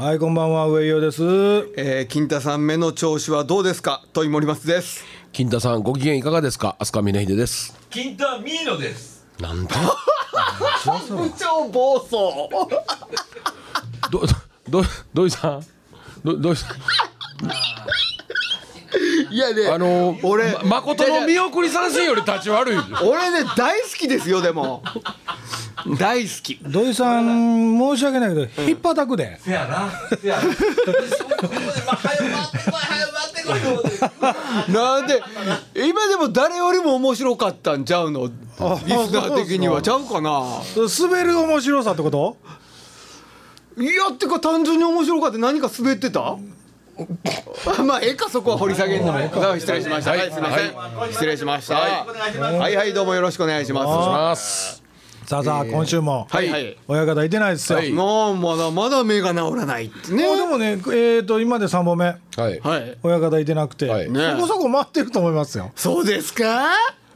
はいこんばんは上井です。えー、金太さん目の調子はどうですか？問い森松です。金太さんご機嫌いかがですか？飛鳥峰秀です。金太ミーノです。なんだ部長暴走どど土井さんど土井さんいやねあの俺ま誠の見送り三振より立ち悪い俺ね大好きですよでも大好き。土井さん申し訳ないけど引っ叩くで。せやな。せやな。んで今でも誰よりも面白かったんちゃうの？リスナー的には。ちゃうかな？滑る面白さってこと？いやってか単純に面白かった何か滑ってた？まあええかそこは掘り下げんのも。失礼しました。はいすいません。失礼しました。はい。はいどうもよろしくお願いしますさあさあ今週も。親方いてないですよ、はい。もうまだまだ目が治らないってね。もうでもねえー、と今で3本目。親方いてなくて、そこそこ待ってると思いますよ。そうですか？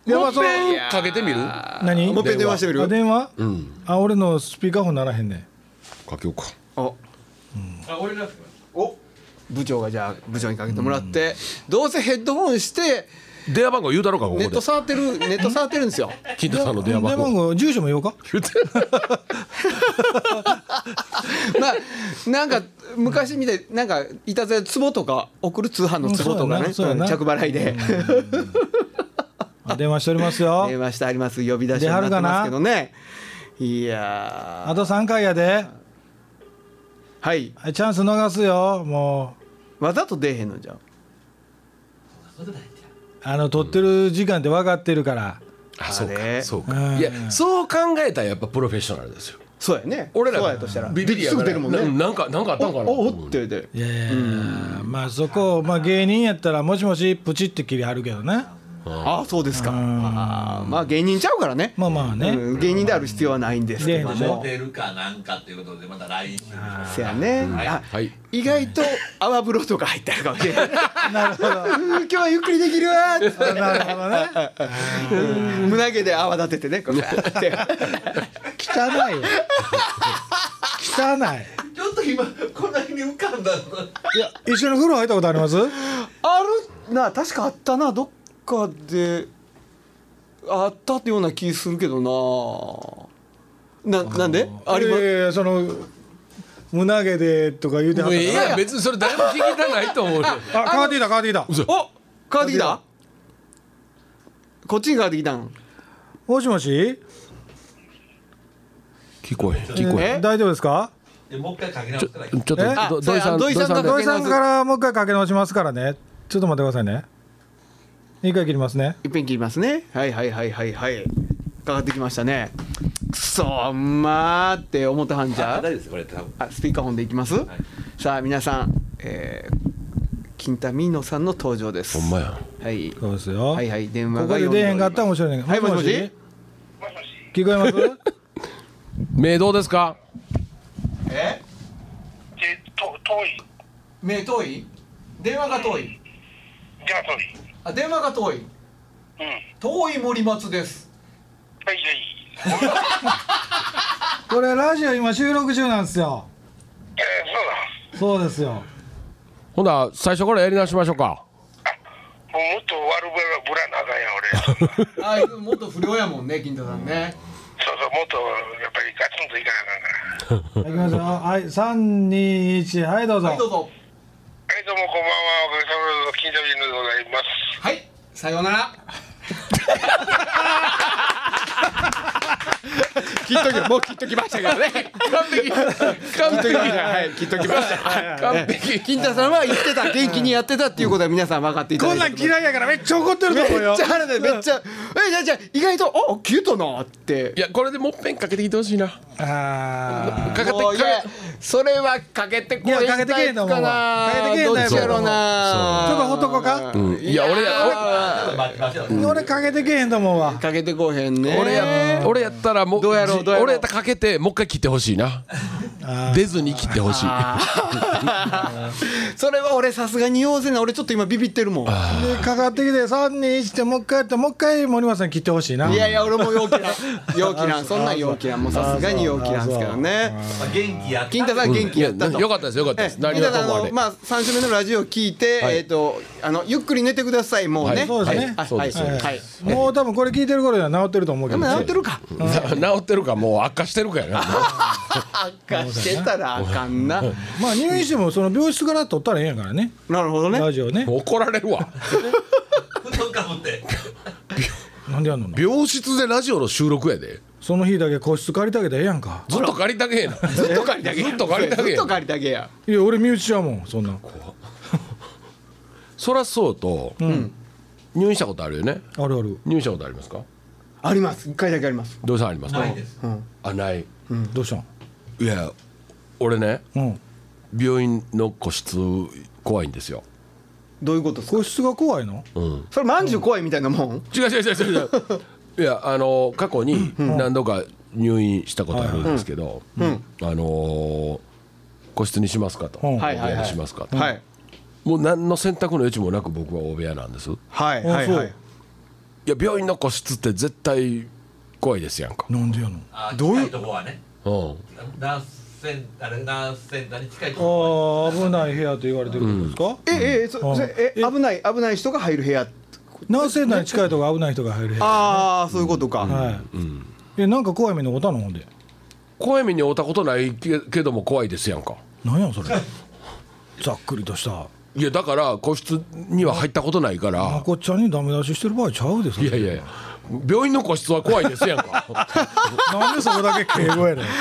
いやまあそのかけてみる？何？もう一遍電話してみるあ電話、ん。あ俺のスピーカーフォンならへんねかけようか。あ。あ俺なんすかお。部長がじゃあ部長にかけてもらって。どうせヘッドホンして電話番号言うだろうかここで。ネット触ってる ネット触ってるんですよ。金太さんの電話番号。号住所も言おうか。言ってまあ なんか昔みたいなんかいたずら壺とか送る通販の壺とかね。うん着払いで。あ電話しておりますよ。電話してあります。呼び出しになってますけどね。いやー。あと3回やで。はい。はいチャンス逃すよもう。わざと出えへんのじゃんあの撮ってる時間って分かってるから。あそうかそううん。かいやそう考えたらやっぱプロフェッショナルですよ。そうやね。俺らそうやとしたら。ビビリやから。すぐ出るもんね。ななんかなんかあったんかな。おおって言って。いやいやいやまあそこまあ芸人やったらもしもしプチって切りはるけどねああそうですか。まあ芸人ちゃうからね。まあまあね、うん芸人である必要はないんですけども。出るかなんかっていうことでまた来週せやね。あはい。意外と泡風呂とか入ってあるかもしれない。なるほど。うん今日はゆっくりできるわーって。なるほどねうん胸毛で泡立ててねこうや って。汚いよ。汚い。ちょっと今こんなに浮かんだのいや一緒に風呂入ったことあります？ある。な確かあったな。どっかであったってような気するけどな。ななんで？ありまいやいやその胸毛でとか言うてはったいや別にそれ誰も聞きたないと思うよ。あ変わってきた変わってきた嘘。お変わってきたこっちに変わってきたん？もしもし？聞こえ聞こえ大丈夫ですか？でもう一回かけ直したらいいちょっとえ？ど土井さん土井さんからもう一回かけ直しますからね。ちょっと待ってくださいね一回切りますね。いっぺん切りますね。はいはいはいはいはい。かかってきましたね。くそまーって思ったはんじゃあ大丈夫ですこれ多分。あスピーカーフォンでいきます、さあ皆さん、えー、金田美乃さんの登場です。ほんまや。はい。そうですよ。はいはい電話ここで出へんかったら面白いねはいもしもし？聞こえます？目どうですか？え？でと遠い。目遠い？電話が遠い？じゃあ遠いあ電話が遠い。うん。遠い森松です。はいはい。これラジオ今収録中なんですよ。えー、そうですよ。ほんなら最初からやり直しましょうか。もうもっと悪ぶらなあかんや俺。あもっと不良やもんね金田さんね。そうそうもっとやっぱりガツンといかなあかんから。いきますよはい三二一はいどうぞ、はいどうぞはいどうもこんばんはおかげさまで金田ビンでございますはいさようなら。切っときもう切っときましたけどね。完璧。完切っときましたはい切っときました。完璧。金田さんは言ってた元気にやってたっていうことは皆さん分かっていただこんなんいて嫌いやからめっちゃ怒ってると思うよ。めっちゃ腹でめっちゃ。えじゃあじゃあ意外とあキュートなって。いやこれでもっぺんかけてきてほしいな。あかけてもういやかけそれはかけてこいやかけてけへんと思うわ。かけてけへんどタイプっちやろう。なちょっとほっとこうか？うん。いや俺俺かけてけへんと思うわ。かけてこうへんね。俺や俺やったらもうどうやろうどうやろう。俺やったらかけてもう一回切ってほしいな。出ずに切ってほしい。それは俺さすがに要せな。俺ちょっと今ビビってるもん。でかかってきて3人1ってもう一回やってもう一回森松さん切ってほしいな。いやいや俺も陽気な陽気な。そんなん陽気な。もうさすがに陽気なんですけどね。まあ元気やった金太さん。元気やったと。よかったですよかったえです。何は金太さんともあまあ3週目のラジオ聞いてはい。えっとあのゆっくり寝てくださいもうね。はい。そうですね。はい。そうです。もう多分これ聞いてる頃には治ってると思うけでど。も治ってるか。な治ってるかもう悪化してるかやな。悪化してたらあかんな。まあ入院してもその病室から取ったらええんやからね。なるほどね。ラジオね。怒られるわ。布団かぶって。なんでやんの？病室でラジオの収録やでその日だけ個室借りてあげたらええやんか。ずっと借りたけ えな。ずっと借りたげずっと借りたげずっと借りたげやいや俺身内やもんそんなん。そらそうと、入院したことあるよね？あるある。入院したことありますか？あります。一回だけあります。どうさんありますか？ないです。あない。どうしたん？いや俺ねうん。病院の個室怖いんですよ。どういうことですか？個室が怖いの？うん。それまんじゅう怖いみたいなもん？違う違う違う違う いやあの過去に何度か入院したことあるんですけど、あのー個室にしますかと、うん。大部屋にしますかと、はい。もう何の選択の余地もなく僕は大部屋なんです。いはいはい。はいや病院の個室って絶対怖いですやんか、なんでやの？あどういう？とこはね。うん、ナースセンあれナースセンターに近いとこああ危ない部屋と言われてるんですか、ええそうん。それえ？危ない危ない人が入る部屋ナースセンターに近いとこ危ない人が入る部屋ああそういうことか。はい、えなんか怖い目に遭ったの？ほんで。怖い目に遭ったことないけけども怖いですやんか。なんやそれ？ざっくりとした。いやだから個室には入ったことないから。まこっちゃんにダメ出ししてる場合ちゃうでそれ。いやいやいや。病院の個室は怖いですやんか。なんでそこだけ敬語やねん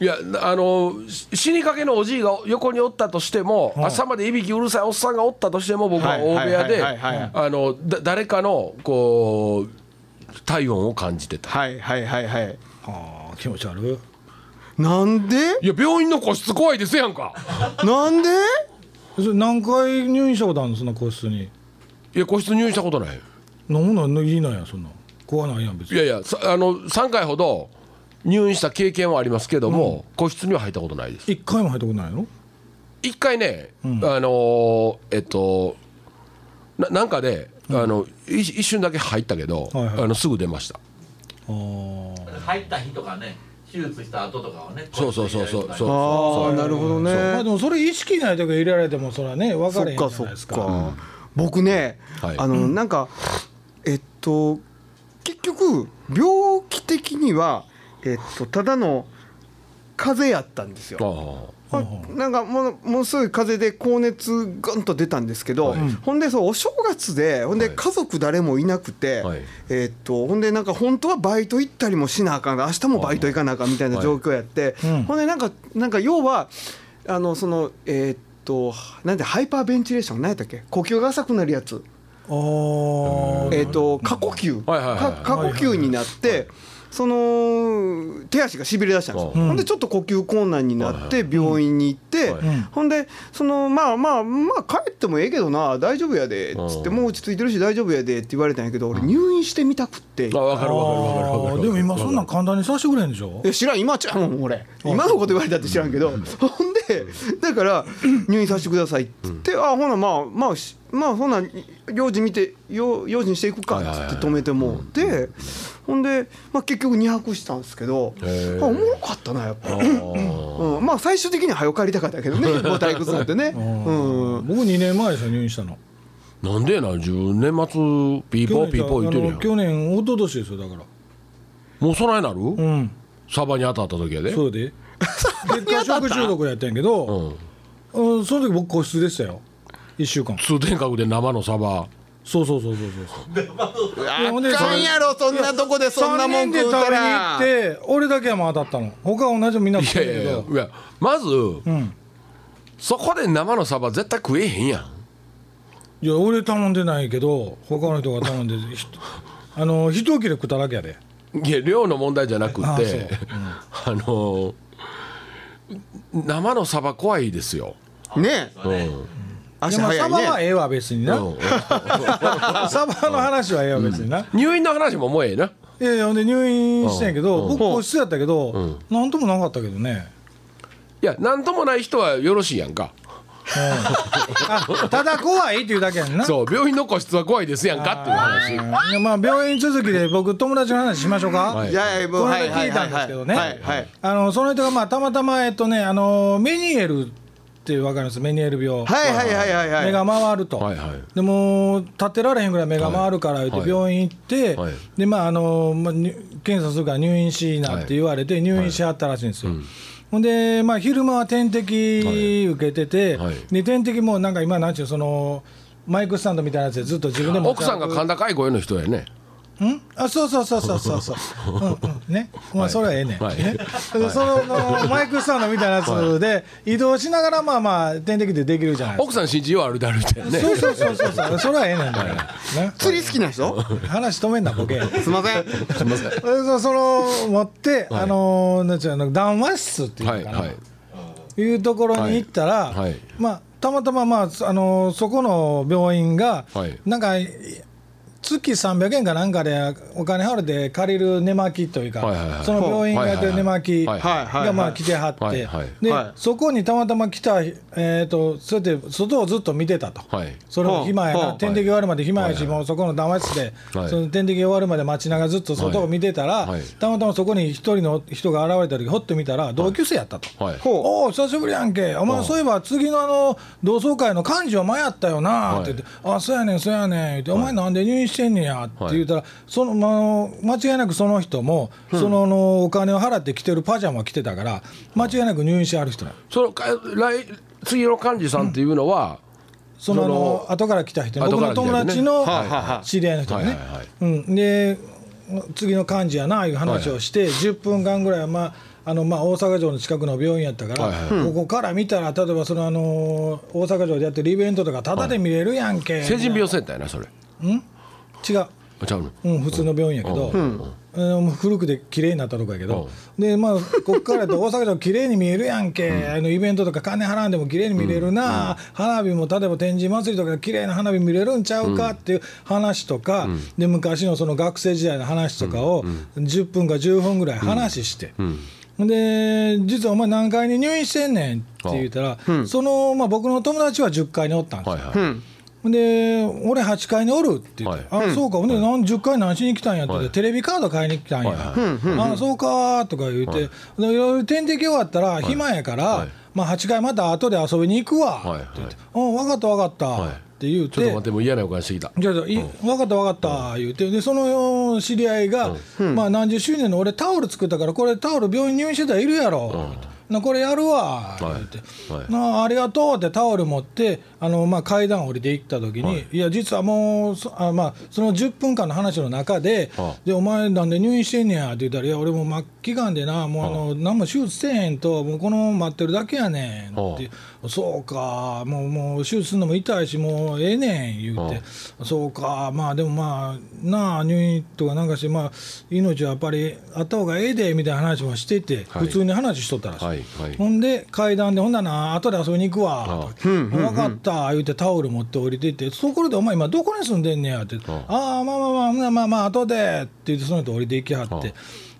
いやあのし死にかけのおじいが横におったとしても、朝までいびきうるさいおっさんがおったとしても僕は大部屋で誰かのこう体温を感じてた。はいはいはいはい。はあ気持ち悪い。なんで？いや病院の個室怖いですやんか。なんで？それ何回入院したことあるのそんな個室に？いや個室入院したことない。飲むのいいなんやそんな。怖ないやん別に。いやいやさあの3回ほど入院した経験はありますけども、個室には入ったことないです。一回も入ったことないの？一回ね、あのーえっとななんかで、あのい一瞬だけ入ったけど、はいはい。あのすぐ出ました。ああ入った日とかね手術した後とかはねそうそうそうそうそう。ああなるほどね。まあでもそれ意識ない時入れられてもそれはね分かれへんじゃそっか。そっないですかか。僕ねはい。あのなんかえっと結局病気的にはえっとただの風邪やったんですよ。なんかものものすごい風邪で高熱ぐんと出たんですけど、ほんでそうお正月でほんではい。家族誰もいなくて、はい。えーっとほんでなんか本当はバイト行ったりもしなあかん明日もバイト行かなあかんみたいな状況やって、うん。ほんでなんかなんか要はあのそのえーっとなんでハイパーベンチレーション何やったっけ？呼吸が浅くなるやつ、えー。っと過呼吸、はいはいはいか過呼吸になって。その手足がしびれ出したんですよ、うん。ほんでちょっと呼吸困難になって病院に行って、はいうんほんでそのまあまあまあ帰ってもええけどな大丈夫やでっつってうんもう落ち着いてるし大丈夫やでって言われたんやけど俺入院してみたくって。あ分かる分かる分かる分かるあーでも今そんなん簡単にさせてくれんでしょ？いや知らん今ちゃうもん俺。今のこと言われたって知らんけど。ほんでだから入院させてくださいって言ってあほなまあまあしまあほな用心見て用用心していくかって止めてもうてほんでまあ結局2泊したんですけどへー。あおもろかったなやっぱ。うん、まあ最終的には早く帰りたかったけどねもう退屈になってね。うん。僕2年前でしょ入院したの。なんでやな10年末ピーポーピーポー言ってるやん。去年一昨年ですよだから。もうそないなる、うん。サバに当たった時やで。そうで。結果食中毒やったんやけど、うん。うん、その時僕個室でしたよ1週間。通天閣で生のサバ。そうそうそうそうそう。そうあかんやろそんなとこでそんなもん3人食うたで食べに行らっ。て俺だけはまあ当たったの。他は同じみんな食いやいやいってるけどやいやまず、うん。そこで生のサバ絶対食えへんやん。いや俺頼んでないけど他の人が頼んでひとあの一切れ食っただけやで。いや量の問題じゃなくあてそう。あの生のサバ怖いですよ、ね。うん足早いね。サバはええわ別にな、うん。サバの話はええわ別にな、入院の話ももうええな。いやいやほんで入院してんやけど、うん。僕個室やったけど、ん。なんともなかったけどね、いや何ともない人はよろしいやんか。あ ただ怖いっていうだけやんな。そう病院の個室は怖いですやんかっていう話。いやまあ病院続きで僕友達の話しましょうか、はい。いやいやもう聞いたんですけどね。はいはいあのその人がまあたまたまえっとねあのメニエルって分かります？メニエル病、はいはいはいはいはい。目が回ると、はいはい。でも立ってられへんぐらい目が回るから言っはい。て病院行って、はい。でまああの、まあ、に検査するから入院しなって言われて入院しはったらしいんですよ。ほんで、まあ、昼間は点滴受けてて、はい。で点滴もなんか今なんちゅうそのマイクスタンドみたいなやつでずっと自分で持ち奥さんが甲高い声の人やねん？あそうそうそうそうそうそう。うんうん。ね。まあそれはええねん、はい。ね。でそのの マイクスタンドみたいなやつで移動しながらまあまあ点滴でできるじゃないですか。奥さん信じよう歩いて歩いてんねそうそうそうそうそう。それはええねんだから、ね、釣り好きな人？話止めんなボケ。すいません。すいません。そその持って、あのなんちゅうの談話室っていうのかな、はいはい。い、うところに行ったら、はい。はい。まあたまたままああのそこの病院が、はい。なんか月300円かなんかでお金払って借りる寝巻きというか、その病院がやってる寝巻きはいはいはい。がまあ来てはって、で、はい。そこにたまたま来た、えー、とそうやって外をずっと見てたと。はい。それも暇やな、点滴終わるまで暇やし、はいもうそこの談話室で、はい。その点滴終わるまで待ちながらずっと外を見てたら、はい。たまたまそこに一人の人が現れた時ほっと見たら同級生やったと。おお久しぶりやんけ。お前そういえば次のあの同窓会の幹事お前やったよなって言って「あそうやねんそうやねん」言って「お前なんで入院してんねや」って言ったらその、まあ間違いなくその人もそのあのお金を払って着てるパジャマ着てたから間違いなく入院してある人なの。そのか来次の幹事さんっていうのは、そのあそのの後から来た人後僕の友達のはい。はい。はい。知り合いの人がね。はい。はい。はい。うん。で次の幹事やないう話をして10分間ぐらいはまああのまあ大阪城の近くの病院やったから、はい。はい。ここから見たら例えばそのあの大阪城でやってるイベントとかタダで見れるやんけ、成人病センターやなそれ違う、うん、普通の病院やけど、う古くて綺麗になったとこやけど、でまあこっからやと大阪城綺麗に見えるやんけ、あのイベントとか金払んでも綺麗に見れるな、花火も例えば天神祭りとか綺麗な花火見れるんちゃうかっていう話とか、で昔のその学生時代の話とかを10分か15分ぐらい話して。で実はお前何階に入院してんねんって言ったら、その、まあ、僕の友達は10階におったんですよ、で俺8階におるって言って、はい。あそうか。ほんで何10階何しに来たんやって言って、はい。テレビカード買いに来たんや、あそうかとか言って、でいろいろ点滴終わったら暇やから、はい。まあ、8階また後で遊びに行くわはいって言って「うん分かった分かった」はい。って言うて、ちょっと待ってもう嫌な予感してきた。じゃあい分かった分かった言うて。でその知り合いが、まあ、何十周年の俺タオル作ったからこれタオル病院入院してたらいるやろ、なこれやるわ言うて、はい。なあありがとうってタオル持ってあの、まあ、階段降りて行った時に、い、や実はもうそあ、まあ、その10分間の話の中で「はあ。でお前なんで入院してんねや」って言ったら「いや俺も末期がんでなもうあの、何も手術せえへんともうこの待ってるだけやねん」って「そうかもうもう手術するのも痛いしもうええねん」言うて「そうかまあでもまあなあ入院とかなんかしてまあ命はやっぱりあった方がええで」みたいな話もしてて、はい。普通に話しとったらしい。はいはい。ほんで階段で「ほんならな後で遊びに行くわ」あ。とか。分かった」言うてタオル持って降りていって「ところでお前今どこに住んでんねや」って「ああまあまあまあまあまあまあ後で」って言ってその人降りていきはって。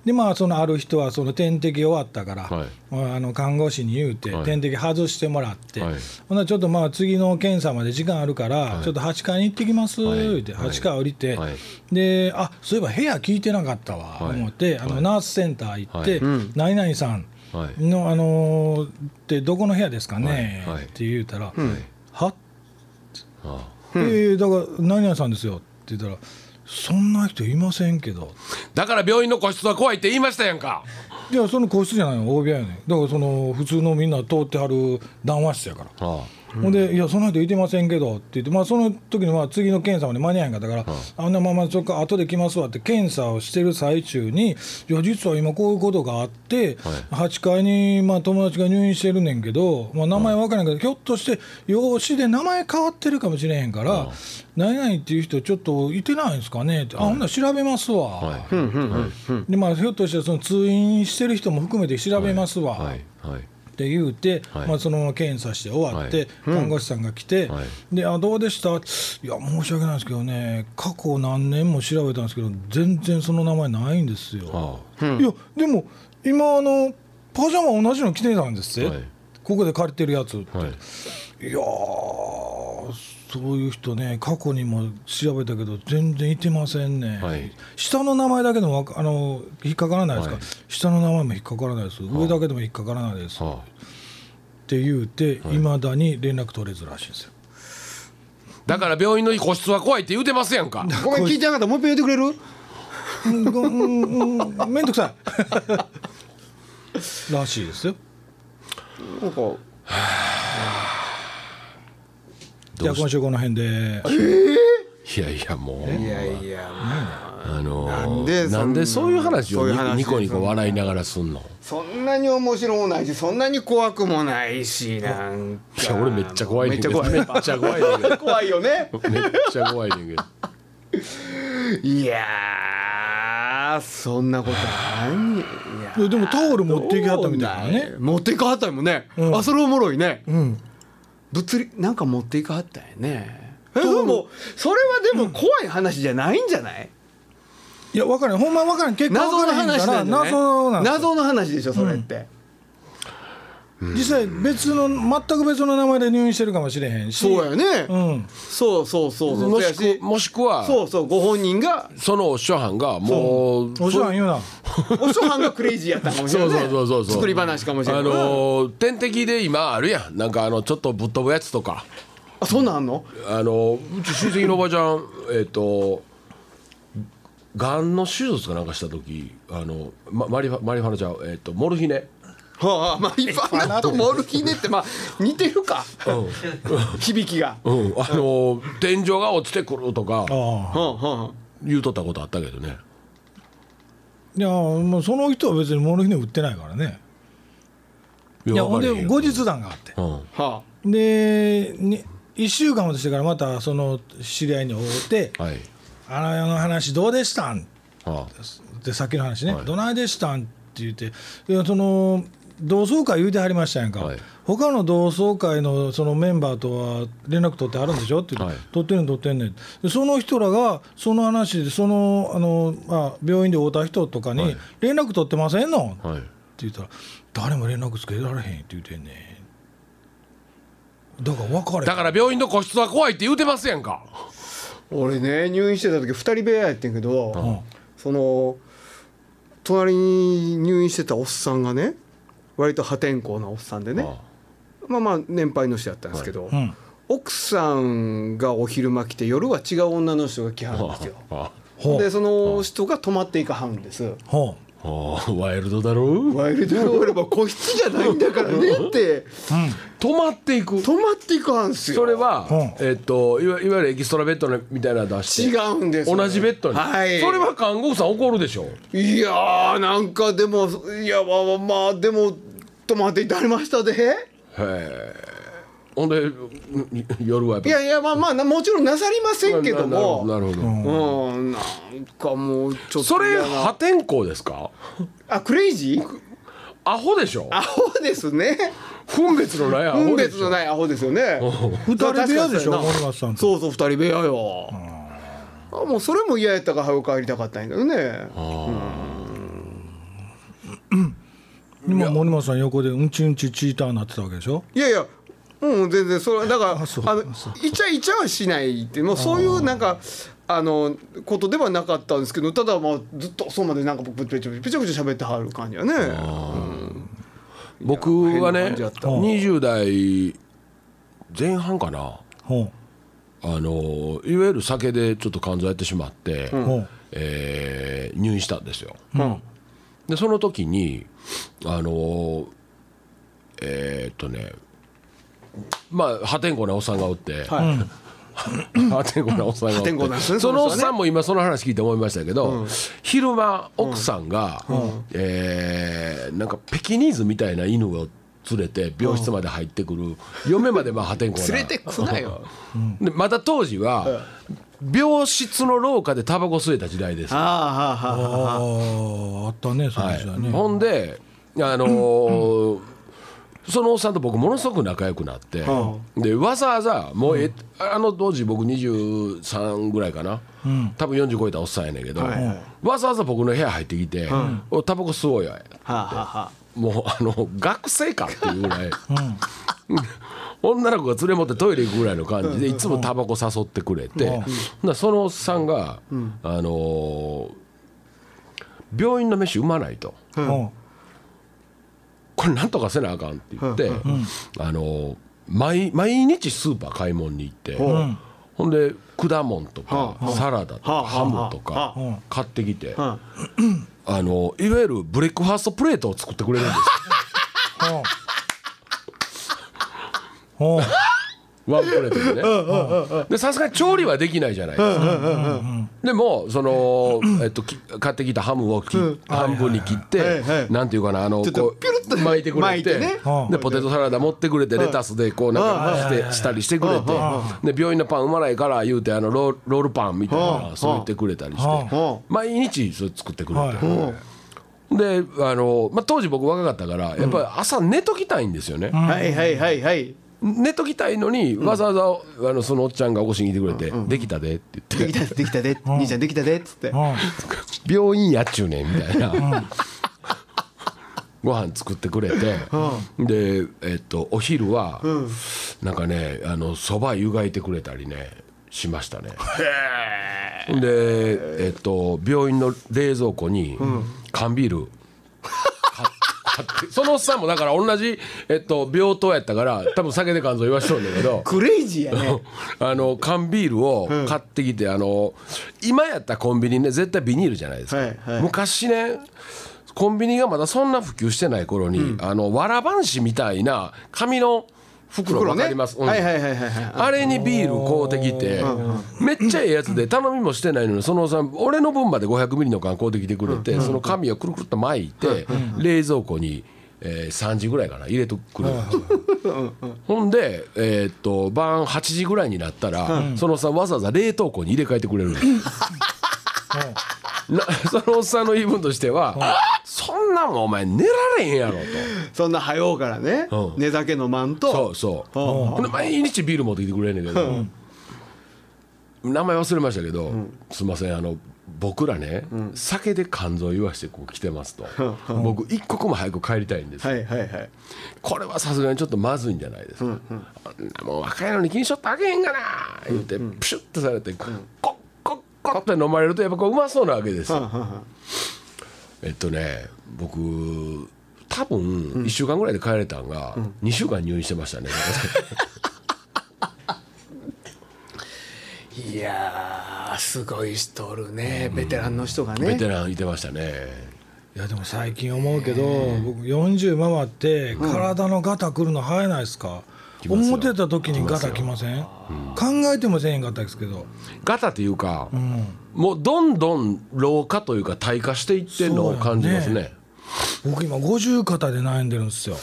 でまあそのある人はその点滴終わったから、はいあの看護師に言うてはい点滴外してもらって、はいほんならちょっとまあ次の検査まで時間あるから、ちょっと8階に行ってきます、はい言うて8階降りて、はいであそういえば部屋聞いてなかったわ、はい思ってあのナースセンター行って、はい何々さんはいの、あのーってどこの部屋ですかね、はいはいって言うたら「はあえーだから何々さんですよ」って言ったら「そんな人いませんけど」だから病院の個室は怖いって言いましたやんか。いやその個室じゃないの大部屋やねん。だからその普通のみんな通ってはる談話室やから。あほんで「いやそんな人いてませんけど」って言って、まあ、その時にまあ次の検査まで間に合わへんかったから「あんなままちょっと後で来ますわ」って検査をしてる最中に「いや実は今こういうことがあって、8階にまあ友達が入院してるねんけど、まあ、名前分からんけど、ひょっとして養子で名前変わってるかもしれへんから「何々っていう人ちょっといてないんですかね」って「あほんなら調べますわ」はい。でまあ、ひょっとしてその通院してる人も含めて調べますわ。はい。はいってって言うて、はいまあ、そのまま検査して終わって、はい看護師さんが来て、はいであどうでした？いや申し訳ないですけどね過去何年も調べたんですけど全然その名前ないんですよ。あ。いやでも今あのパジャマ同じの着てたんですって、はい。ここで借りてるやつ、あはい。いやーそういう人ね過去にも調べたけど全然いてませんね、はい。下の名前だけでもあの引っかからないですか、はい。下の名前も引っかからないです。上だけでも引っかからないです、はあって言うてい。ま、未だに連絡取れずらしいんですよ。だから病院の個室は怖いって言うてますやんか。ごめん聞いてなかったもう一遍言ってくれる？うんごうんうんめんどくさい。らしいですよ。なんかじゃあ今週この辺で。いやいやもう。いやいやあのなんでそんななんでそういう話をニコニコ笑いながらすんの？そんなに面白もないしそんなに怖くもないしなんか。いや俺めっちゃ怖いねんけど。めっちゃ怖い。めっちゃ怖いねんけど。怖いよね。めっちゃ怖いねんけど。いやーそんなことない。でもタオル持っていきはったみたいなね持っていかはったんもんね、うん。あそれおもろいね。うん物理なんか持っていかはったんやね。えでもそれはでも怖い話じゃないんじゃない、いや分からん。ほんま分からん。結果謎の分からへんから話なんじゃない？謎の話でしょそれって、実際別の全く別の名前で入院してるかもしれへんし。そうやね、うん。そうそうそうそう。もしし。くもしくは。そうそうご本人がその初版がもうおしゃん言うな。お初版がクレイジーやったかもしれない、ね、そうそうそうそう作り話かもしれない、あのー点滴で今あるやん。なんかあのちょっとぶっ飛ぶやつとか。あそんなんあんの？あのうち親戚のおばちゃん えっ、とがんの手術かなんかした時あの、ま、マリファマリファナちゃん、えっとモルヒネはあマリファナとモルヒネってまあ似てるか、響きが、うん。あの天井が落ちてくるとか言うとったことあったけどね。いやもうその人は別にモルヒネ売ってないからね。いやほんで後日談があって。うん。はでに1週間ほどしてからまたその知り合いに会うてはい「あの世の話どうでしたん?」あ。でさっきの話ね。はい「どないでしたん?」って言って。いやその同窓会言うてはりましたやんか、はい。他の同窓会のそのメンバーとは連絡取ってあるんでしょ？って言って、はい。取ってんねん取ってんねん。でその人らがその話でそのあの、まあ、病院で会うた人とかにはい「連絡取ってませんの?」ってはい言ったら「誰も連絡つけられへん」って言うてんねん。だから分かれだから病院の個室は怖いって言うてますやんか。あ俺ね入院してた時二人部屋やってんけど、その隣に入院してたおっさんがね割と破天荒なおっさんでね。あまあまあ年配の人やったんですけど、うん。奥さんがお昼間来て夜は違う女の人が来はるんですよ。でその人が泊まっていかはるんです。ほああワイルドだろう？ワイルドにおれば個室じゃないんだからねって。止まっていく。泊まっていかはんすよ。それは、う。んえっといわいわゆるエキストラベッドみたいなの出して違うんですよ。同じベッドに、はい。それは看護婦さん怒るでしょ。いやーなんかでもいやまあまあまあでも泊まっていってありましたで？へえほんでうん夜はやっぱ？いやいやまあまあなもちろんなさりませんけども。なるほどなるほど、うんなんかもうちょっとそれ破天荒ですか？あクレイジー？アホでしょ。アホですね。分別のないア分ホでしょ。別のないアホですよね。う二人部屋でしょそうやな。森松さんと。そうそう二人部屋よ。あもうそれも嫌やったから早く帰りたかったんやけどね今森松さん横でうんちうんちチーターなってたわけでしょ？いやいや。うん全然それだからあのイチャイチャはしないってもうそういうなんかあのことではなかったんですけどただまあずっとそうまでなんか僕ペチャペチャペチャ喋ってはる感じやね。僕はね変な感じやった20代前半かな。あのいわゆる酒でちょっと肝臓やってしまって、ほう。えー入院したんですよ。う。んでその時にあのえーっとねまあ破天荒なおっさんがおって、はい。破天荒なおっさんがおってね。そのおっさんも今その話聞いて思いましたけど、昼間奥さんが、えーなんかペキニーズみたいな犬を連れて病室まで入ってくる嫁までまあ破天荒な。連れてくなよ。でまた当時は病室の廊下でタバコ吸えた時代です、ああはあはああはあああったねそのはい時代ね、ほんであのー そのおっさんと僕ものすごく仲良くなって、でわざわざもうえ、あの当時僕23ぐらいかな、多分40超えたおっさんやねんけど、わざわざ僕の部屋入ってきて「おタバコ吸おうよ」はあ、はあはもうあの学生かっていうぐらい、女の子が連れ持ってトイレ行くぐらいの感じでいつもタバコ誘ってくれて、ほんそのおっさんが、あのー病院の飯うまないと。うん。これなんとかせなあかんって言って、あの毎毎日スーパー買い物に行って、ほんで果物とか、サラダとか、はあハムとはかあ買ってきて、はあのいわゆるブレックファーストプレートを作ってくれるんですよ。うんうんワンプレートでね。でさすがに調理はできないじゃないですか。でもその、えっと、き買ってきたハムをき半分に切って、はいはいなんていうかなあのッとう巻いてくれてね。でポテトサラダ盛ってくれてレタスでこうなんかしてしたりしてくれてで病院のパンうまないから言うてあのロールパンみたいなそう言ってくれたりしては毎日それ作ってくれはい。て。であの、まあ、当時僕若かったからやっぱり朝寝ときたいんですよね、はいはいはいはい寝ときたいのにわざわざあのそのおっちゃんが起こしに来てくれて「できたで」って言って。できたできたで兄ちゃんできたでっつって。うん「病院やっちゅうねん」みたいな。ご飯作ってくれて、で、えっと、お昼は、なんかねあのそば湯がいてくれたりねしましたね。で、えっと、病院の冷蔵庫に缶ビールって。そのおっさんもだから同じ、えっと、病棟やったから多分酒で肝臓言わしとんだけど。クレイジーやね。あの缶ビールを買ってきて、あの今やったらコンビニね絶対ビニールじゃないですか、はいはい。昔ねコンビニがまだそんな普及してない頃に、あのわらばんしみたいな紙の袋わかります、うん。はいはいはいはいはい。あれにビール買うてきてめっちゃええやつで頼みもしてないのにそのおっさん俺の分まで500ミリの缶買うてきてくれてその紙をくるくるっと巻いて冷蔵庫にえー3時ぐらいかな入れとくるほんでえーっと晩8時ぐらいになったらそのおっさんわざわざ冷凍庫に入れ替えてくれる なそのおっさんの言い分としては「そんなんお前寝られへんやろ」と。そんな早うからねうん。寝酒飲まんと。そうそう。ほんで毎日ビール持ってきてくれんねんけど、名前忘れましたけど、すいませんあの僕らね、酒で肝臓言わしてこう来てますと、僕一刻も早く帰りたいんです、はいはいはい。これはさすがにちょっとまずいんじゃないですか、あんなもう若いのに気にしとってあげへんがな言うて、プシュッとされて、コッコッコッって飲まれるとやっぱこううまそうなわけですよ、えっとね僕多分1週間ぐらいで帰れたんが、2週間入院してましたね。いやーすごい人おるねベテランの人がベねテランいてましたね。いやでも最近思うけど僕40回って体のガタくるの早ないですか？来ますよ思ってた時にガタきません？考えてもせえへんかったですけど。ガタっていうか、もうどんどん老化というか退化していってるのを感じますそうね。僕今50肩で悩んでるんですよ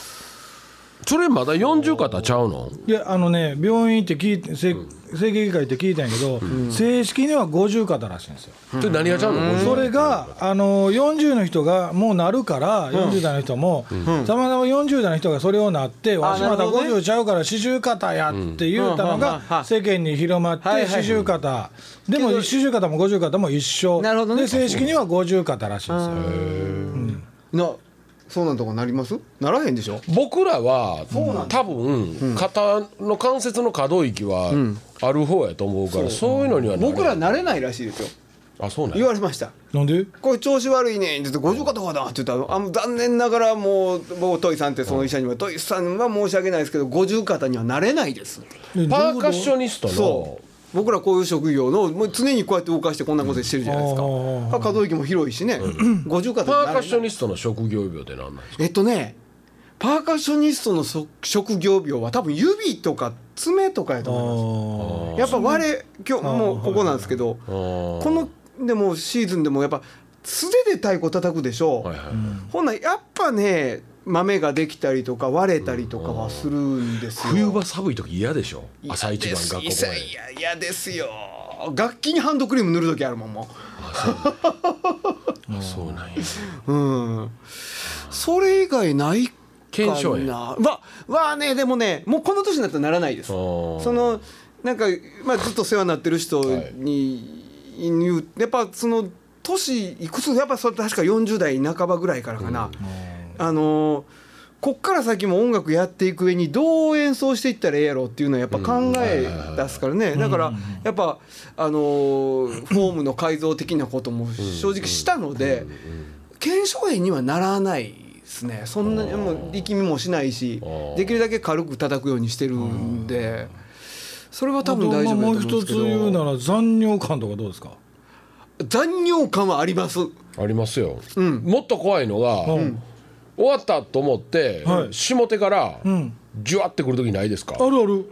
それまだ40肩ちゃうの？いやあのね病院行って聞いて整整形外科行って聞いたんやけど、正式には50肩らしいんですよ、それ何がちゃうの、それがあの40の人がもうなるから、40代の人も、たまたま40代の人がそれをなって、わしまだなるほどね。50ちゃうから四十肩やって言うたのうん。が世間に広まって四十肩。でも四十肩も50肩も一緒。なるほどね。で正式には50肩らしいんですよ。なそうなんとかなります？ならへんでしょ？僕らは多分肩の関節の可動域はある方やと思うからそう。いうのにはなれ僕らなれないらしいですよ。あそうなん言やわれました。なんで？これ調子悪いねんって言って50肩かなって言ったらあ残念ながらもうもうトイさんってその医者にはトイさんは申し訳ないですけど50肩にはなれないです。でパーカッショニストのそう僕らこういう職業のもう常にこうやって動かしてこんなことしてるじゃないですか。あー。可動域も広いしね。50肩になれな。いパーカッショニストの職業病って何なんですか？えっとねパーカッショニストのそ職業病は多分指とか爪とかやと思います。やっぱ割れ今日もうここなんですけどここのでもシーズンでもやっぱ素手で太鼓叩くでしょ、はいはい。ほんならやっぱね豆ができたりとか割れたりとかはするんですよ。冬場寒い時嫌でしょ？朝一番学校いや前いやいやですよ。楽器にハンドクリーム塗る時あるもんもあそうなんや。ううん。それ以外ないけ腱鞘炎なわはねでもねもうこの年になったらならないです。ー。そのなんか、まあ、ずっと世話になってる人に言うやっぱその年いくつやっぱそれ確か40代半ばぐらいからかな、あのーこっから先も音楽やっていく上にどう演奏していったらええやろっていうのはやっぱ考え出すからね。だからやっぱあのーフォームの改造的なことも正直したので腱鞘炎にはならないですね。そんなにもう力みもしないしできるだけ軽く叩くようにしてるんでそれは多分大丈夫だともう思うんですけ一つ言うどなら残尿感とかどうですか？残尿感はあります。ありますよ、ん。もっと怖いのが、うん終わったと思って、はい。下手からん。ジュワってくる時ないですか、あるある。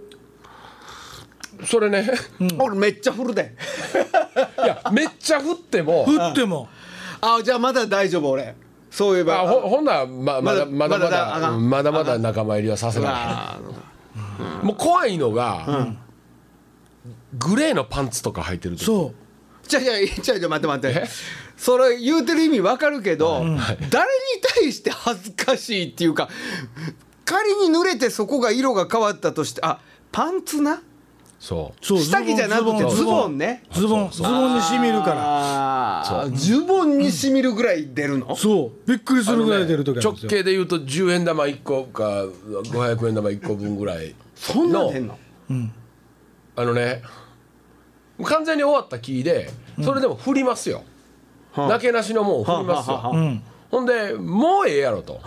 それね。俺めっちゃ振るで。いやめっちゃ降っても。降っても。あじゃあまだ大丈夫俺。そういえば。あほほんならままだまだままだまだまだ仲間入りはさせない。あもう怖いのが、グレーのパンツとか履いてる時。そじゃあじゃあじゃあじゃあ待って待って。え？それ言うてる意味わかるけど、誰に対して恥ずかしいっていうか仮に濡れてそこが色が変わったとしてあパンツな？そう。下着じゃなくてズボンね。ズボンズボンにしみるから。ああズボンにしみるぐらい出るの、そう。びっくりするぐらい出る時あるん直ですよ。径で言うと10円玉1個か500円玉1個分ぐらいそんなん出んの？あのね完全に終わった木でそれでも振りますよ、なけなしのもん振りますよ、ほんでもうええやろと。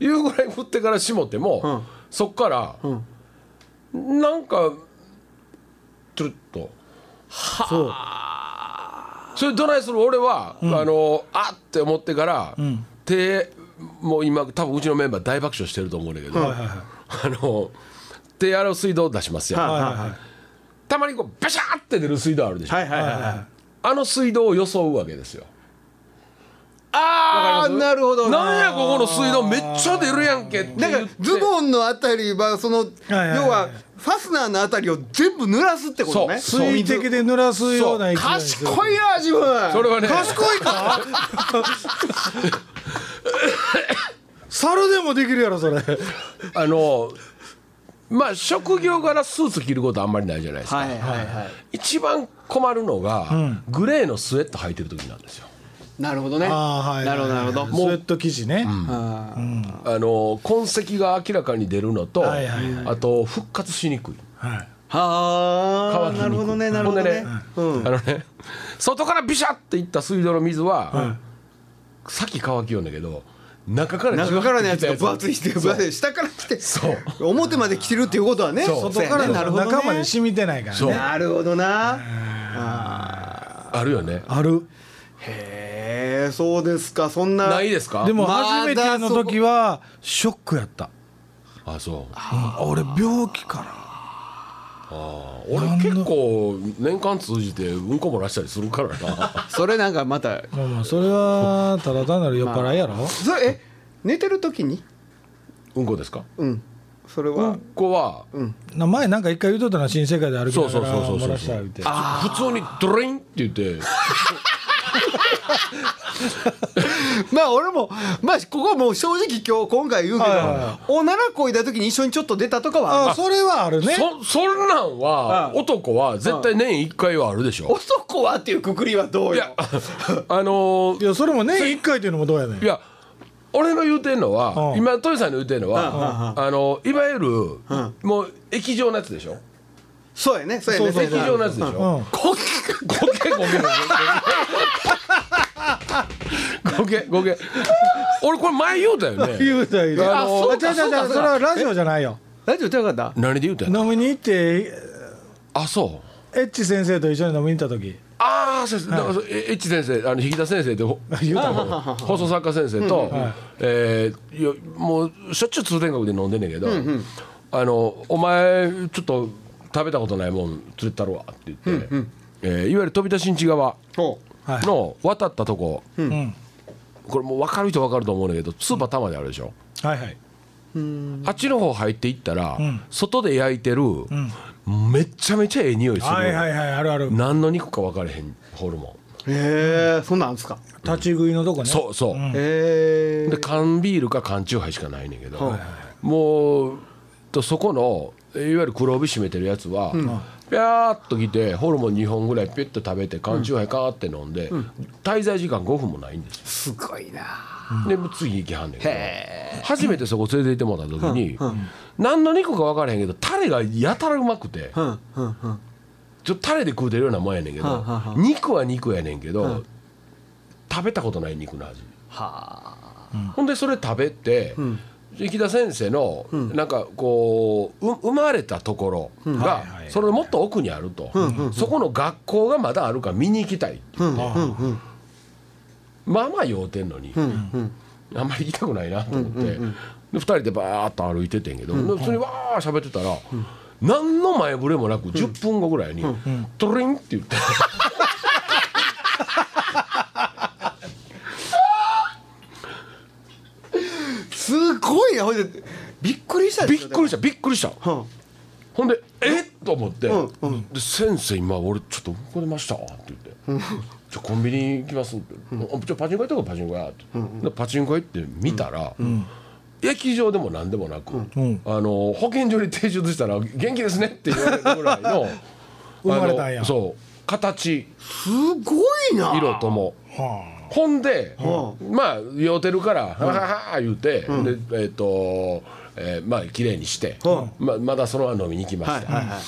いうぐらい振ってからしもっても、うんそっから、なんかちょっとそう。それどないする俺は、あのあって思ってから、ん。手もう今多分うちのメンバー大爆笑してると思うんだけど、はいはいはい。あの手洗う水道を出しますよ、はいはいはい。たまにこうバシャーって出る水道あるでしょ、はいはいはいはいあの水道を装うわけですよ。ああなるほど。なんやここの水道めっちゃ出るやんけってだからズボンのあたりはその要はファスナーのあたりを全部濡らすってことね。そう。水滴で濡らすような賢いな自分。それはね。賢いか？猿でもできるやろそれ。あのまあ職業柄スーツ着ることあんまりないじゃないですか、はいはいはい。一番困るのが、グレーのスウェット履いてる時なんですよ。なるほどね。ああはいなるほどなるほど。スウェット生地ね。あーあの痕跡が明らかに出るのと、はいはいはい。あと復活しにくい。はい。はあなるほどねなるほどね。うん。あのね外からビシャっていった水道の水は、先乾きよんだけど中から中からのやつが分厚いして分厚い。下から来てそう。表まで来てるっていうことはね。外からそう。やねなるほどね。中まで染みてないからね。なるほどな。あるよね。あるへえそうですか。そんな。ないですか？でも初めての時はショックやった。あそう。うん。俺病気か俺結構年間通じてうんこ漏らしたりするからな。それなんかまたなまあまあそれはただ単なる酔っ払いやろ？それえ寝てる時に？うんこですか？うん。それうはんこはな前なんか一回言うとったな新世界で歩きながそうそうそうそうそう。ら漏らした言うて。普通にドリンって言って まあ俺もまあここはもう正直今日今回言うけど、おならこいだ時に一緒にちょっと出たとかはあそれはあるね。そそんなんはうん男は絶対年1回はあるでしょ。男はっていうくくりはどうよ。いやあのー いやそれも年一回っていうのもどうやねん。いや俺の言うてんのはうん。今豊さんの言うてんのはあのいわゆるもう液状のやつでしょ。そうやねそうやね。液状のやつでしうょんゴケゴケゴケゴケゴケ俺これ前言うたよね。言うた言うた。あそうかそうかそれはラジオじゃないよ。大丈夫よかった？何で言うた飲みに行ってあそう。エッチ先生と一緒に飲みに行った時。ああそうです。だからエッチ先生あの引田先生とほ言うたの放送作家先生と、はい。えーいやもうしょっちゅう通天閣で飲んでんねんけど、あの「お前ちょっと食べたことないもん連れてったるわ」って言って、えーいわゆる飛び出しんち側の渡ったとこ、うん。これもう分かる人分かると思うんだけどスーパー玉であるでしょ、はいはい。あっちの方入っていったら、ん。外で焼いてる、めっちゃめちゃええ匂いする、はいはいはいあるある。何の肉か分からへんホルモへえそんなんですか。立ち食いのとこね。そうそう、へえ。で缶ビールか缶チューハイしかないねんけど、もうとそこのいわゆる黒帯締めてるやつは、ピャーっと来てホルモン2本ぐらいピュッと食べて缶チューハイカーって飲んで、滞在時間5分もないんですよ。すごいな。で次行きはんねんけど。へ初めてそこ連れて行ってもらった時に、何の肉か分からへんけどタレがやたらうまくて、うんうんうん。ちょっとタレで食うてるようなもんやねんけど、肉は肉やねんけど、食べたことない肉の味。はほんでそれ食べて、池田先生のなんかこうう生まれたところがそれのもっと奥にあると、そこの学校がまだあるから見に行きたいって言って、まあまあ酔うてんのに、あんまり行きたくないなと思って、で2人でバーッと歩いててんけど、で普通にわー喋ってたら、何の前触れもなく10分後ぐらいに「トリン」って言って。すごいなほいでびっくりしたびっくりしたびっくりした。うん。ほんで「えっ?」と思って。うん「で先生今俺ちょっとここ出ました」って言って「じゃコンビニ行きます」って「あじゃあパチンコ行ったからパチンコや」って。でパチンコ行って見たら駅場でも何でもなくん。あの保健所に提出したら「元気ですね」って言われるぐらいの 生まれたんや。あのそう。形。すごいな。色とも。はほんで、はまあ酔うてるから「ははは」言うて、でえっ、と、えーまあ綺麗にして、はままだそのまま飲みに行きました、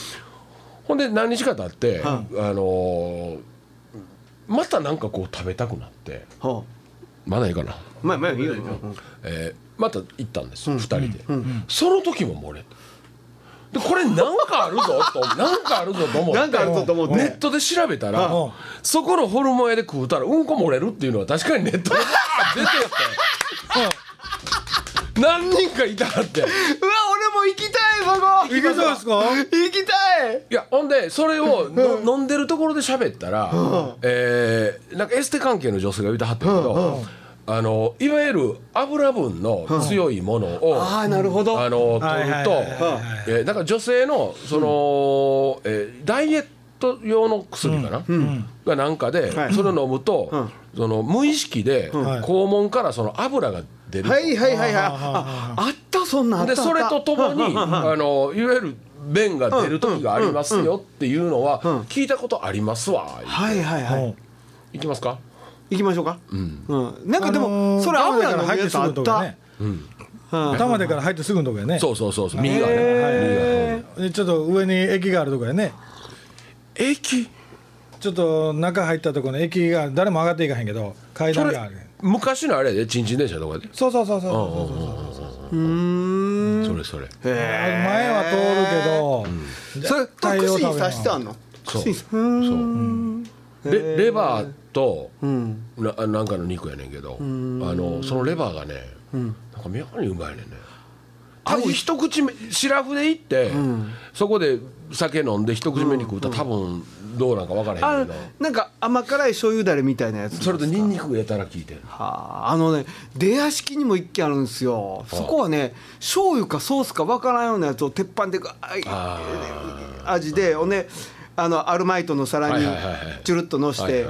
ほんで何日か経って、あのーまたなんかこう食べたくなってはまだいいかな、あまあまあいいよ。えーまた行ったんですよ、二人で、その時も漏れでこれなんかあるぞとなんかあるぞと思って。なんかあるぞと思って。ネットで調べたら、うん。そこのホルモン屋で食うたらうんこ漏れるっていうのは確かにネットで出てて。何人かいたって。うわ俺も行きたいそこ。行けそうですか？行きたい。いやほんでそれをの飲んでるところで喋ったら、えーなんかエステ関係の女性が言うてはったけど、あのいわゆる油分の強いものを、ああなるほど。あの取るとだから女性のその、えーダイエット用の薬かな、がなんかで、はい。それを飲むと、その無意識で、はい。肛門からその油が出ると、はいはいはいはい。あああったそんなんあったでそれとともにうんうんうんあのいわゆる便が出る時がありますよっていうのは聞いたことありますわ。はいはいはい。いきますか？行きましょうか。うん。なんかであのーもそれ油のや玉出から入ってつあったすぐのとこやね。うん。玉出から入ってすぐのとこやね。そうそうそうそう。右側ね。へでちょっと上に駅があるとこやね。駅？ちょっと中入ったところの駅が誰も上がっていかへんけど階それ段がある。昔のあれで。ちんちん電車とかで。そうそうそうそうそうそうそう。うーんそれそれ。前は通るけどそれ絶対隠しによう食べ刺してあんの？そう。そう。レレバーとうん。ななんかの肉やねんけど、あのそのレバーがね、なんか妙にうまいねんね。多分一口目シラフで行って、そこで酒飲んで一口目に食うたら多分どうなんか分からへあんけど、なんか甘辛い醤油だれみたいなやつそれとニンニクがやたら効いてる。はああのね出屋敷にも一軒あるんですよ。そこはね醤油かソースかわからんようなやつを鉄板で味でほんであのアルマイトの皿にチュルッとのしはいて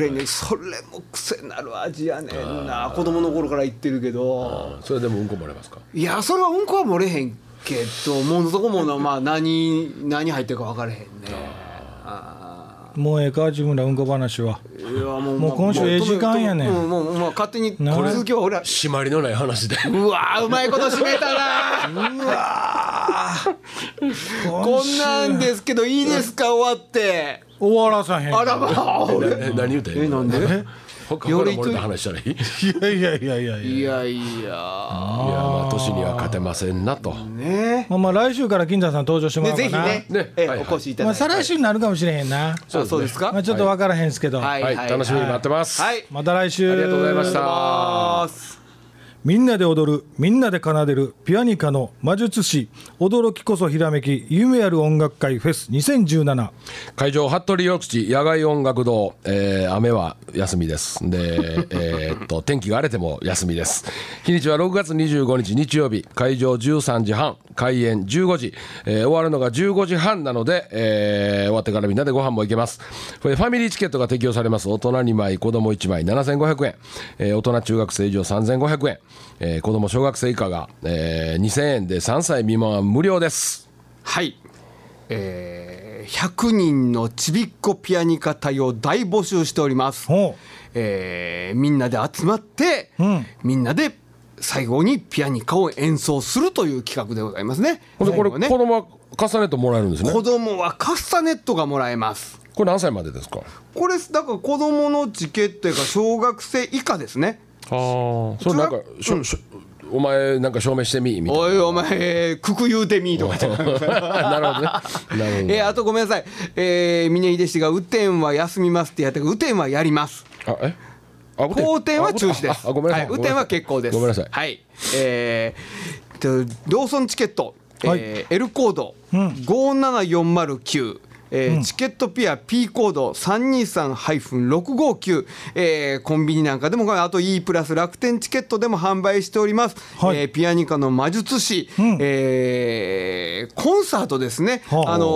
はいはいくれんねんそれも癖になる味やねんな。子供の頃から言ってるけど。あそれでもうんこ漏れますか？いやそれはうんこは漏れへんけどもうそこもな まあ何何入ってるか分からへんね。あもうええか自分らうんこ話は。ーいやもうもう今週ええ時間やねん。うんもうもう勝手になこれ続きは俺は締まりのない話で。うわーうまいこと締めたな。こんなんですけどいいですか？終わって終わらさへん。あらまあ。何言うてんの？えなんで？他から漏れた話したらい。いいいやいやいやいや。いやいやいややまあ年には勝てませんなと。ね。まあまあ来週から金田さん登場してもらねおうかな。ぜひね。えねお越しいただいて。再来週になるかもしれへんな。あそうですか？まあちょっと分からへんすけど。はい。はい。楽しみに待ってます。はい。また来週。ありがとうございましたみんなで踊るみんなで奏でるピアニカの魔術師驚きこそひらめき夢ある音楽会フェス2017会場服部緑地野外音楽堂、えー雨は休みです。で、えっと 天気が荒れても休みです。日にちは6月25日日曜日。会場13時半。開演15時、えー終わるのが15時半なので、えー終わってからみんなでご飯も行けます。これファミリーチケットが適用されます。大人2枚子供1枚7500円、えー大人中学生以上3500円、えー子供小学生以下が、えー2000円で3歳未満は無料です。はい、えー、100人のちびっこピアニカ隊を大募集しております、ほえーみんなで集まって、ん。みんなで最後にピアニカを演奏するという企画でございますね。これ、ね。子供はカスタネットもらえるんですね。子供はカスタネットがもらえます。これ何歳までですか？これだから子供のチケットやから小学生以下ですね。ああそれなんかしょしょお前なんか証明してみみたいおいお前くく言うてみとか。って。ななるほどね。なるほど。えーあとごめんなさい、えー、峰秀氏が雨天は休みますってやったけど雨天はやります。あえ？あ後天？は中止です。ああごめんなさい、はい、雨天は結構です。ごめんなさい。はい。えー、とローソンチケット、えー L コード。57409。えーチケットピア P コード323-659、えーコンビニなんかでもあと E プラス楽天チケットでも販売しております、はい。えーピアニカの魔術師、えーコンサートですね、はあ。あの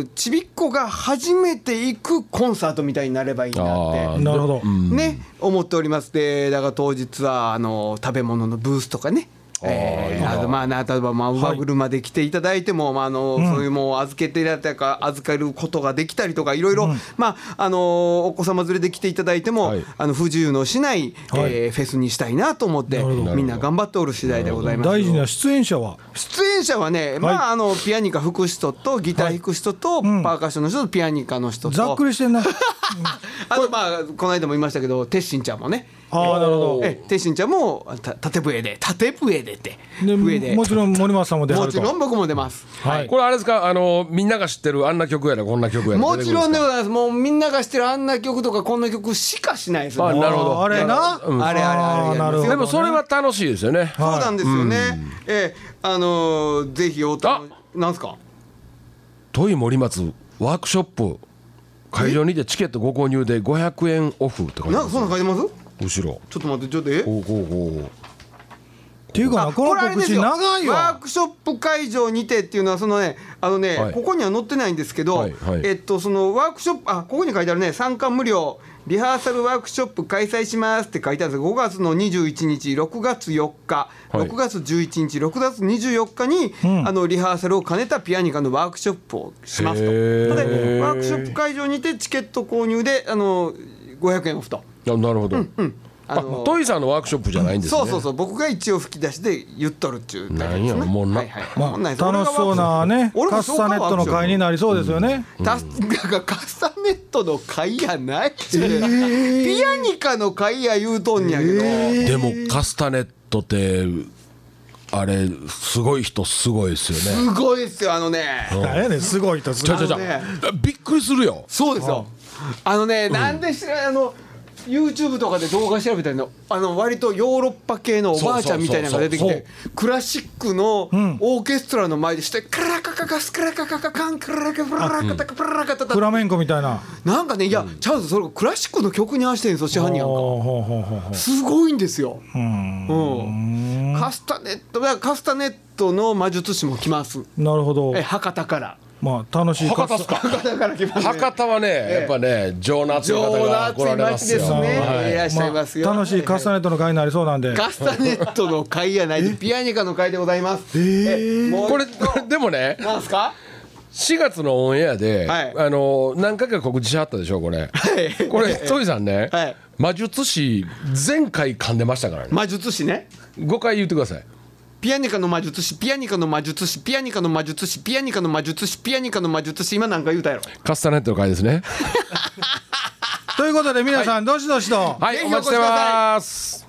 ーちびっこが初めて行くコンサートみたいになればいいなって。なるほど、ね、思っております。でだから当日はあの食べ物のブースとかねえーあとまあな例えばまあ馬車で来ていただいても、まああのそういうもう預けていただいたか預かることができたりとかいろいろ、まああのお子様連れで来ていただいても、はい。あの不自由のしない、はい。えーフェスにしたいなと思ってみんな頑張っておる次第でございます大事な出演者は？出演者はね、まああのピアニカ吹く人とギター弾く人と、パーカッションの人とピアニカの人と。ざっくりしてんな。あとまあこの間も言いましたけど鉄心ちゃんもねああなるほど。え鉄心ちゃんもた縦笛で縦笛でって。で笛で。もちろん森松さんも出はると。もちろん僕も出ます。はい。これあれですか？あのみんなが知ってるあんな曲やらこんな曲やら。もちろんでございます。もうみんなが知ってるあんな曲とかこんな曲しかしないですよ。あなるほど。あれな、うん。あれあれあれ。あーなるほどでもそれは楽しいですよね。そうなんですよね。ええあのーぜひおとあ。なんすか？トイ森松ワークショップ会場にてチケットご購入で500円オフって書いてなんかます。そんなん書いてます？後ろ。ちょっと待ってちょっとえ？こうこうこうっていうかなこの告知長いワーわクショップ会場にてっていうのはそのねあのね、はい。ここには載ってないんですけど、はいはい。えっとそのワークショップあここに書いてあるね。参加無料。リハーサルワークショップ開催しますって書いてあるんです。5月の21日6月4日、はい。6月11日6月24日に、あのリハーサルを兼ねたピアニカのワークショップをしますと。でワークショップ会場にてチケット購入であの500円オフと。あなるほど、ああのトイさんのワークショップじゃないんですね。そうそうそう僕が一応吹き出しで言っとるっちゅうなんやもうな。はいはい。まあ、楽しそうなねカスタネットの会になりそうですよね、タスがカスタネットの会やない、ピアニカの会や言うとんやけど、でもカスタネットってあれすごい人すごいですよね。すごいですよあのね、何やねんすごいとすごい。ね。びっくりするよ。そうですよ。あのね、なんで知らないあの YouTube とかで動画調べたのあの割とヨーロッパ系のおばあちゃんみたいなのが出てきてクラシックのオーケストラの前でしてカラカカカスカラカカカカンカラカプララカタカプララカタタフラメンコみたいななんかねいやちゃんとそれクラシックの曲に合わせてるんですよ師範になんかすごいんですようんうんカスタネットカスタネットの魔術師も来ますなるほどえ博多からまあ楽しい博多っすか？博多から来ますね。博多はねやっぱね情の熱い方が来られますよ。ですね、はい。い、らっしゃいますよ、まあ楽しいカスタネットの会になりそうなんで。カスタネットの会やないでピアニカの会でございます。えもうこれこれ でもねなんすか？4月のオンエアで、はい。あの何回か告知しはったでしょこれ、い。これトイさんね、はい。魔術師前回噛んでましたからね。魔術師ね。5回言ってくださいピアニカの魔術師ピアニカの魔術師ピアニカの魔術師ピアニカの魔術師ピアニカの魔術師今何か言うたやろ。カスタネットの回ですね。ということで皆さんどしどしと。はいお待ちしてます